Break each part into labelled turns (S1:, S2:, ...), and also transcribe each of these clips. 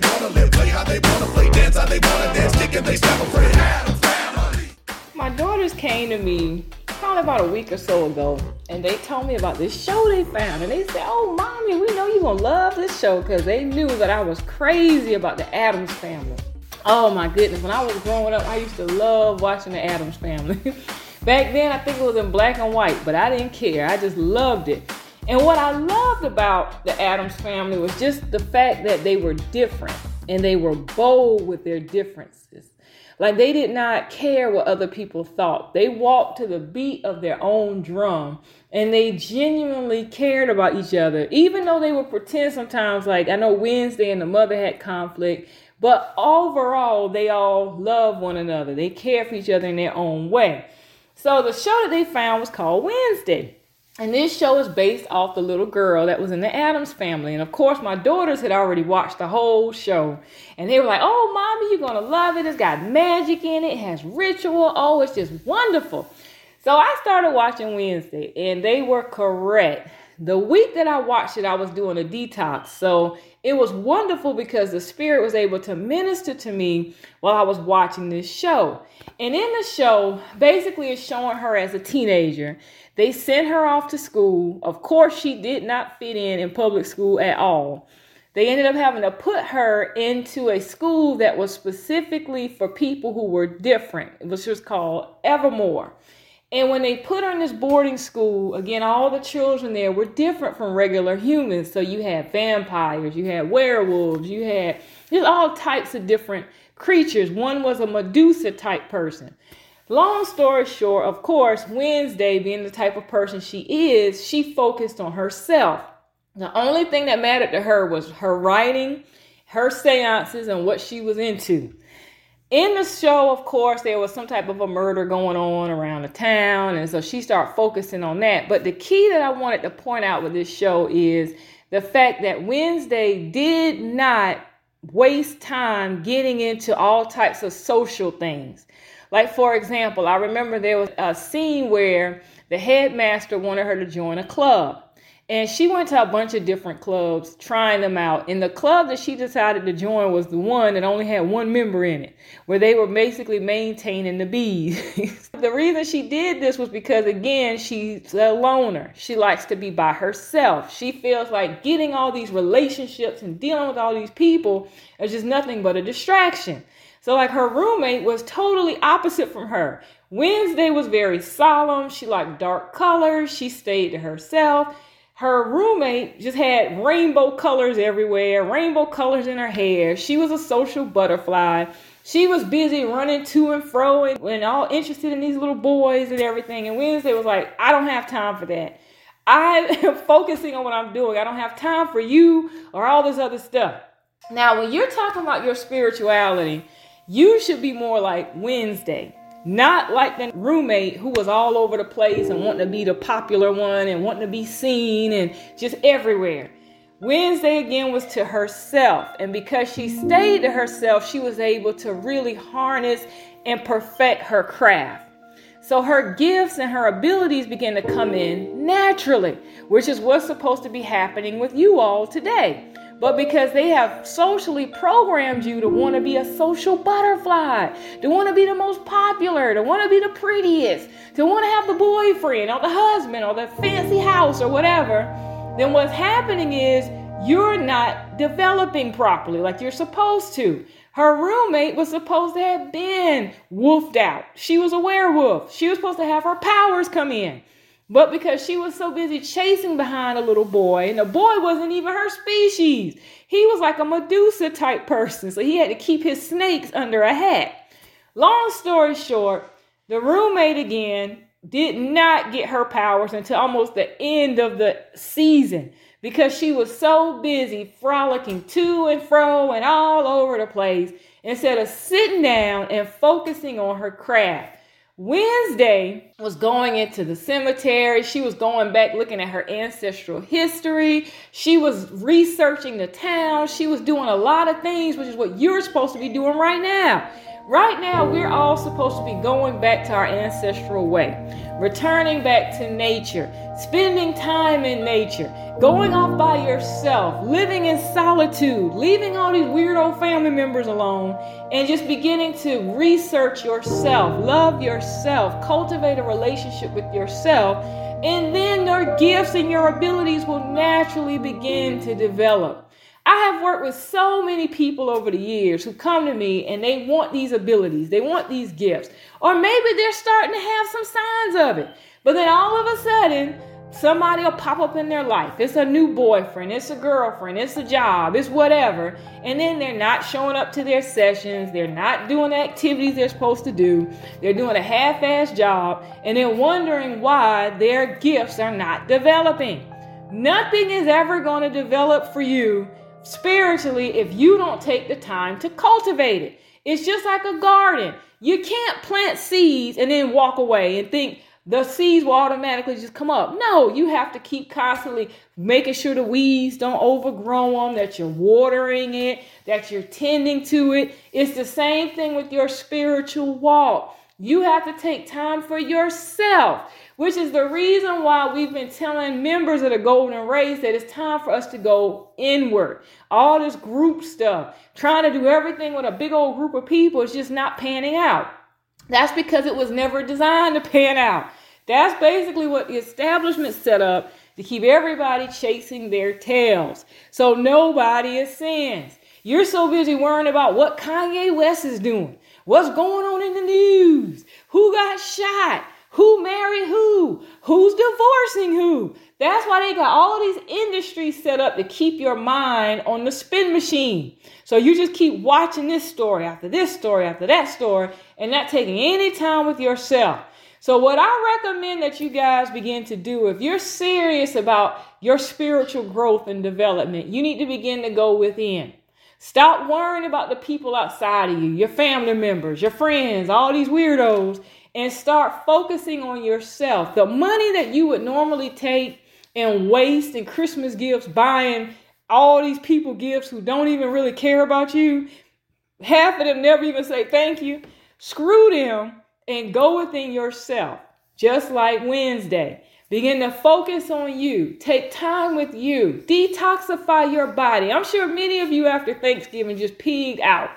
S1: they wanna live, play how they wanna play, dance how they wanna dance, kick they step a friend.
S2: My daughters came to me probably about a week or so ago, and they told me about this show they found. And they said, Oh, mommy, we know you're gonna love this show because they knew that I was crazy about the Addams family. Oh my goodness, when I was growing up, I used to love watching the Addams family. Back then, I think it was in black and white, but I didn't care. I just loved it. And what I loved about the Addams family was just the fact that they were different and they were bold with their differences. Like they did not care what other people thought. They walked to the beat of their own drum and they genuinely cared about each other, even though they would pretend sometimes, like I know Wednesday and the mother had conflict, but overall, they all love one another. They care for each other in their own way. So the show that they found was called Wednesday. And this show is based off the little girl that was in the Addams family. And of course, my daughters had already watched the whole show. And they were like, oh, mommy, you're going to love it. It's got magic in it, it has ritual. Oh, it's just wonderful. So I started watching Wednesday, and they were correct. The week that I watched it, I was doing a detox. So it was wonderful because the Spirit was able to minister to me while I was watching this show. And in the show, basically, it's showing her as a teenager. They sent her off to school. Of course, she did not fit in in public school at all. They ended up having to put her into a school that was specifically for people who were different, which was called Evermore. And when they put her in this boarding school, again, all the children there were different from regular humans. So you had vampires, you had werewolves, you had just all types of different creatures. One was a Medusa type person. Long story short, of course, Wednesday, being the type of person she is, she focused on herself. The only thing that mattered to her was her writing, her seances, and what she was into in the show, of course, there was some type of a murder going on around the town, and so she started focusing on that. But the key that I wanted to point out with this show is the fact that Wednesday did not waste time getting into all types of social things. Like, for example, I remember there was a scene where the headmaster wanted her to join a club. And she went to a bunch of different clubs trying them out. And the club that she decided to join was the one that only had one member in it, where they were basically maintaining the bees. the reason she did this was because, again, she's a loner. She likes to be by herself. She feels like getting all these relationships and dealing with all these people is just nothing but a distraction. So, like, her roommate was totally opposite from her. Wednesday was very solemn. She liked dark colors. She stayed to herself her roommate just had rainbow colors everywhere, rainbow colors in her hair. She was a social butterfly. She was busy running to and fro and, and all interested in these little boys and everything. And Wednesday was like, I don't have time for that. I am focusing on what I'm doing. I don't have time for you or all this other stuff. Now, when you're talking about your spirituality, you should be more like Wednesday. Not like the roommate who was all over the place and wanting to be the popular one and wanting to be seen and just everywhere. Wednesday again was to herself. And because she stayed to herself, she was able to really harness and perfect her craft. So her gifts and her abilities began to come in naturally, which is what's supposed to be happening with you all today but because they have socially programmed you to want to be a social butterfly, to want to be the most popular, to want to be the prettiest, to want to have the boyfriend or the husband or the fancy house or whatever, then what's happening is you're not developing properly like you're supposed to. Her roommate was supposed to have been wolfed out. She was a werewolf. She was supposed to have her powers come in. But because she was so busy chasing behind a little boy, and the boy wasn't even her species, he was like a Medusa type person. So he had to keep his snakes under a hat. Long story short, the roommate again did not get her powers until almost the end of the season because she was so busy frolicking to and fro and all over the place instead of sitting down and focusing on her craft. Wednesday was going into the cemetery. She was going back looking at her ancestral history. She was researching the town. She was doing a lot of things, which is what you're supposed to be doing right now. Right now, we're all supposed to be going back to our ancestral way, returning back to nature, spending time in nature, going off by yourself, living in solitude, leaving all these weird old family members alone, and just beginning to research yourself, love yourself, cultivate a relationship with yourself, and then your gifts and your abilities will naturally begin to develop. I have worked with so many people over the years who come to me and they want these abilities, they want these gifts, or maybe they're starting to have some signs of it. But then all of a sudden, somebody will pop up in their life. It's a new boyfriend, it's a girlfriend, it's a job, it's whatever. And then they're not showing up to their sessions, they're not doing the activities they're supposed to do, they're doing a half assed job, and they're wondering why their gifts are not developing. Nothing is ever going to develop for you spiritually if you don't take the time to cultivate it. It's just like a garden. You can't plant seeds and then walk away and think the seeds will automatically just come up. No, you have to keep constantly making sure the weeds don't overgrow them, that you're watering it, that you're tending to it. It's the same thing with your spiritual walk. You have to take time for yourself which is the reason why we've been telling members of the Golden Race that it's time for us to go inward. All this group stuff, trying to do everything with a big old group of people is just not panning out. That's because it was never designed to pan out. That's basically what the establishment set up to keep everybody chasing their tails. So nobody ascends. You're so busy worrying about what Kanye West is doing, what's going on in the news, who got shot, who married who? Who's divorcing who? That's why they got all these industries set up to keep your mind on the spin machine. So you just keep watching this story after this story after that story and not taking any time with yourself. So, what I recommend that you guys begin to do, if you're serious about your spiritual growth and development, you need to begin to go within. Stop worrying about the people outside of you, your family members, your friends, all these weirdos, and start focusing on yourself. The money that you would normally take and waste in Christmas gifts, buying all these people gifts who don't even really care about you, half of them never even say thank you. Screw them and go within yourself, just like Wednesday. Begin to focus on you. Take time with you. Detoxify your body. I'm sure many of you after Thanksgiving just peed out.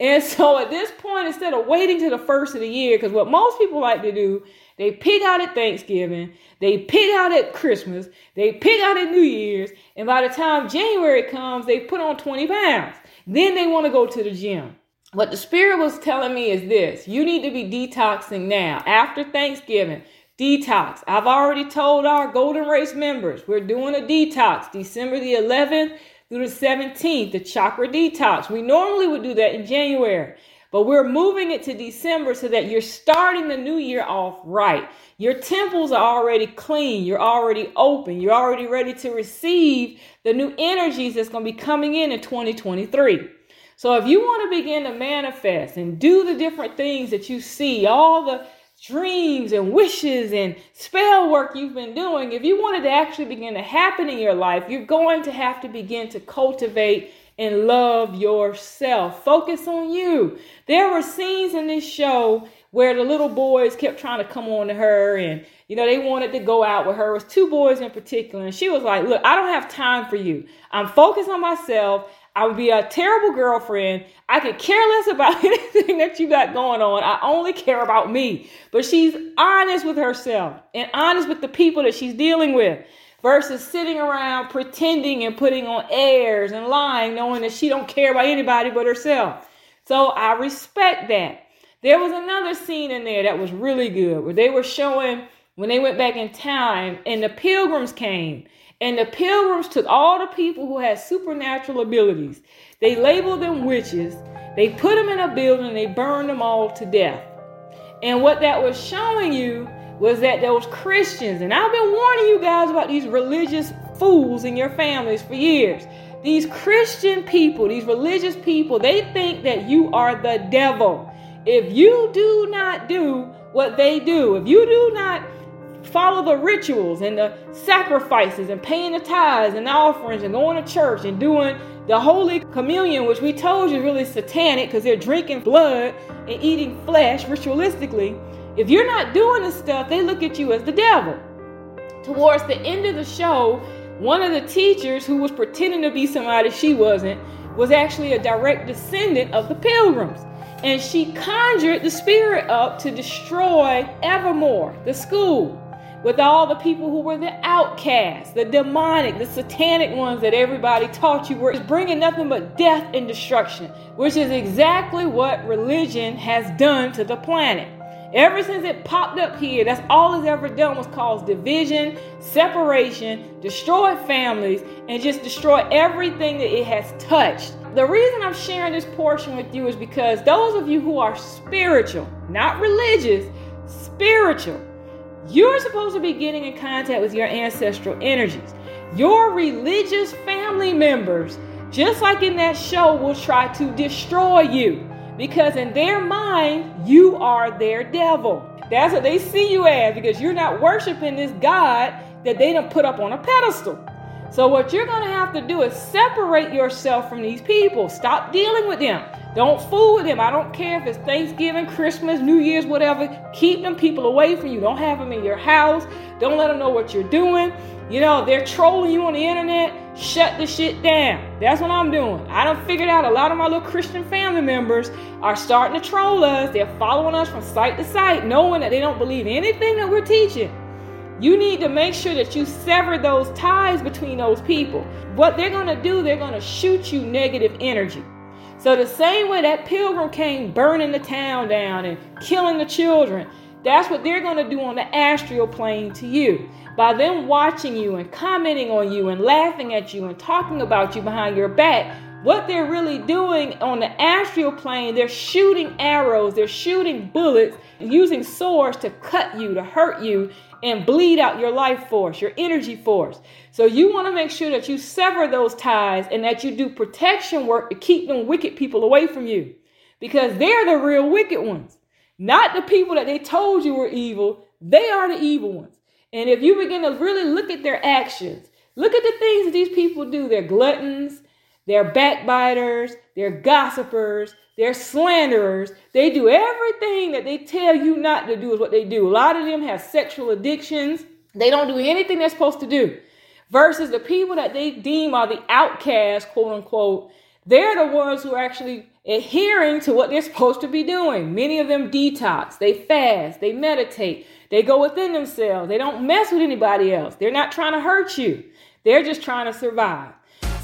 S2: And so at this point, instead of waiting to the first of the year, because what most people like to do, they pig out at Thanksgiving, they pig out at Christmas, they pig out at New Year's, and by the time January comes, they put on 20 pounds. Then they want to go to the gym. What the Spirit was telling me is this you need to be detoxing now. After Thanksgiving, detox. I've already told our Golden Race members we're doing a detox December the 11th through the 17th, the chakra detox. We normally would do that in January, but we're moving it to December so that you're starting the new year off right. Your temples are already clean, you're already open, you're already ready to receive the new energies that's going to be coming in in 2023. So if you want to begin to manifest and do the different things that you see, all the dreams and wishes and spell work you've been doing, if you want it to actually begin to happen in your life, you're going to have to begin to cultivate and love yourself. Focus on you. There were scenes in this show where the little boys kept trying to come on to her and you know they wanted to go out with her. It was two boys in particular, and she was like, Look, I don't have time for you. I'm focused on myself. I would be a terrible girlfriend. I could care less about anything that you got going on. I only care about me. But she's honest with herself and honest with the people that she's dealing with versus sitting around pretending and putting on airs and lying knowing that she don't care about anybody but herself. So I respect that. There was another scene in there that was really good where they were showing when they went back in time and the pilgrims came and the pilgrims took all the people who had supernatural abilities. They labeled them witches. They put them in a building. They burned them all to death. And what that was showing you was that those Christians, and I've been warning you guys about these religious fools in your families for years. These Christian people, these religious people, they think that you are the devil. If you do not do what they do, if you do not follow the rituals and the sacrifices and paying the tithes and the offerings and going to church and doing the Holy Communion, which we told you is really satanic because they're drinking blood and eating flesh ritualistically. If you're not doing this stuff, they look at you as the devil. Towards the end of the show, one of the teachers who was pretending to be somebody she wasn't was actually a direct descendant of the pilgrims. And she conjured the spirit up to destroy Evermore, the school, with all the people who were the outcasts, the demonic, the satanic ones that everybody taught you were bringing nothing but death and destruction, which is exactly what religion has done to the planet. Ever since it popped up here, that's all it's ever done was cause division, separation, destroy families, and just destroy everything that it has touched. The reason I'm sharing this portion with you is because those of you who are spiritual, not religious, spiritual, you're supposed to be getting in contact with your ancestral energies. Your religious family members, just like in that show, will try to destroy you because in their mind, you are their devil. That's what they see you as because you're not worshiping this God that they don't put up on a pedestal. So, what you're going to have to do is separate yourself from these people. Stop dealing with them. Don't fool with them. I don't care if it's Thanksgiving, Christmas, New Year's, whatever. Keep them people away from you. Don't have them in your house. Don't let them know what you're doing. You know, they're trolling you on the internet. Shut the shit down. That's what I'm doing. I done figured out a lot of my little Christian family members are starting to troll us. They're following us from site to site, knowing that they don't believe anything that we're teaching. You need to make sure that you sever those ties between those people. What they're going to do, they're going to shoot you negative energy. So, the same way that pilgrim came burning the town down and killing the children, that's what they're going to do on the astral plane to you. By them watching you and commenting on you and laughing at you and talking about you behind your back, what they're really doing on the astral plane, they're shooting arrows, they're shooting bullets, and using swords to cut you, to hurt you, and bleed out your life force, your energy force. So you want to make sure that you sever those ties and that you do protection work to keep them wicked people away from you. Because they're the real wicked ones. Not the people that they told you were evil. They are the evil ones. And if you begin to really look at their actions, look at the things that these people do. They're gluttons, they're backbiters, they're gossipers, they're slanderers. They do everything that they tell you not to do, is what they do. A lot of them have sexual addictions. They don't do anything they're supposed to do. Versus the people that they deem are the outcasts, quote unquote, they're the ones who are actually adhering to what they're supposed to be doing. Many of them detox, they fast, they meditate, they go within themselves, they don't mess with anybody else. They're not trying to hurt you, they're just trying to survive.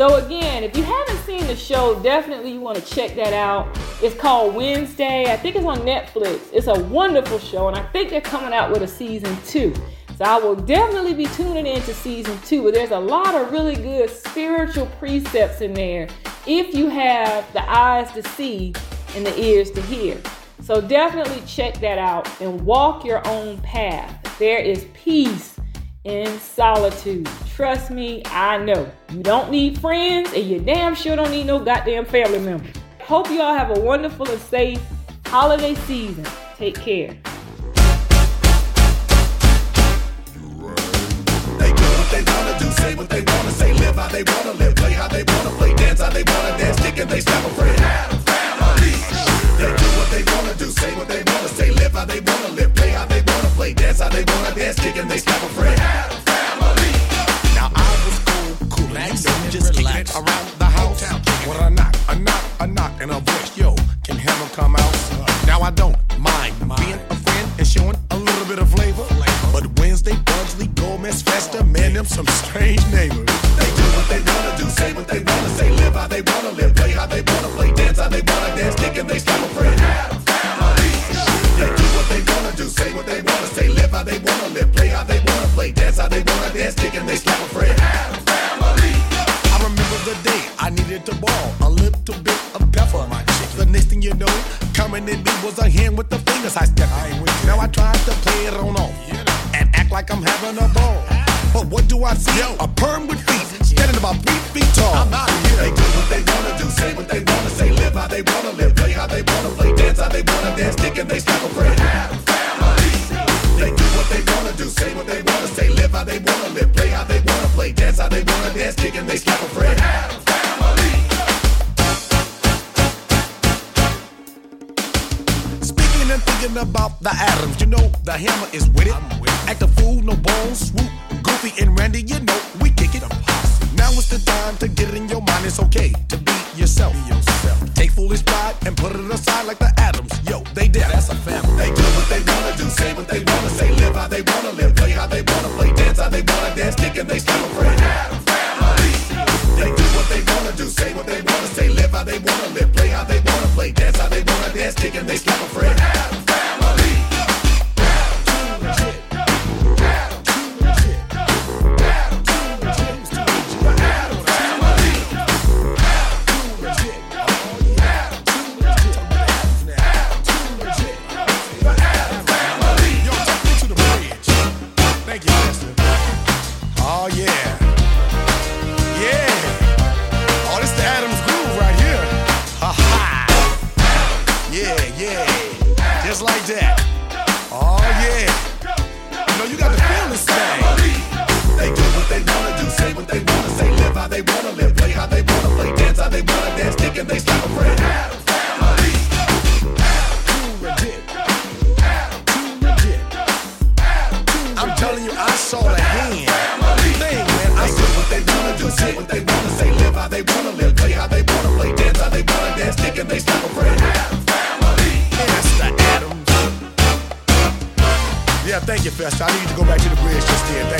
S2: So again, if you haven't seen the show, definitely you want to check that out. It's called Wednesday. I think it's on Netflix. It's a wonderful show, and I think they're coming out with a season two. So I will definitely be tuning into season two. But there's a lot of really good spiritual precepts in there if you have the eyes to see and the ears to hear. So definitely check that out and walk your own path. There is peace in solitude. Trust me, I know. You don't need friends, and you damn sure don't need no goddamn family members. Hope you all have a wonderful and safe holiday season. Take care.
S1: Say what they wanna say, live how they wanna live, play how they wanna play, dance how they wanna dance, kick and they a friend. dance kick and they slap a friend.
S3: Adam family. I remember the day I needed to ball a little bit of pepper. My chick. The next thing you know, coming at me was a hand with the fingers I stepped I Now I tried to play it on off and act like I'm having a ball. But what do I see? Yo. A perm with feet, standing about three feet tall. I'm out here.
S1: They do what they wanna do, say what they wanna say, live how they wanna live, play how they wanna play, dance how they wanna dance, stick and they snap a friend. They do what they wanna do, say what they wanna say, live how they wanna on the dance, and they scalp a friend. Addams family.
S3: Speaking and thinking about the Addams, you know the hammer is with it. I'm it. Act a fool, no bones, swoop. Goofy and Randy, you know we kick it. Now it's the time to get it in your mind. It's okay to be yourself. Be yourself. Take foolish pride and put it aside like the Addams. Yo, they did. That's a family.
S1: They do what they wanna do, say what they wanna say, live how they wanna live, play how they wanna play, dance how they wanna dance, kick and they still afraid. how they wanna live, play how they wanna play, dance how they wanna dance, taking and they
S3: I need to go back to the bridge just yet. Thank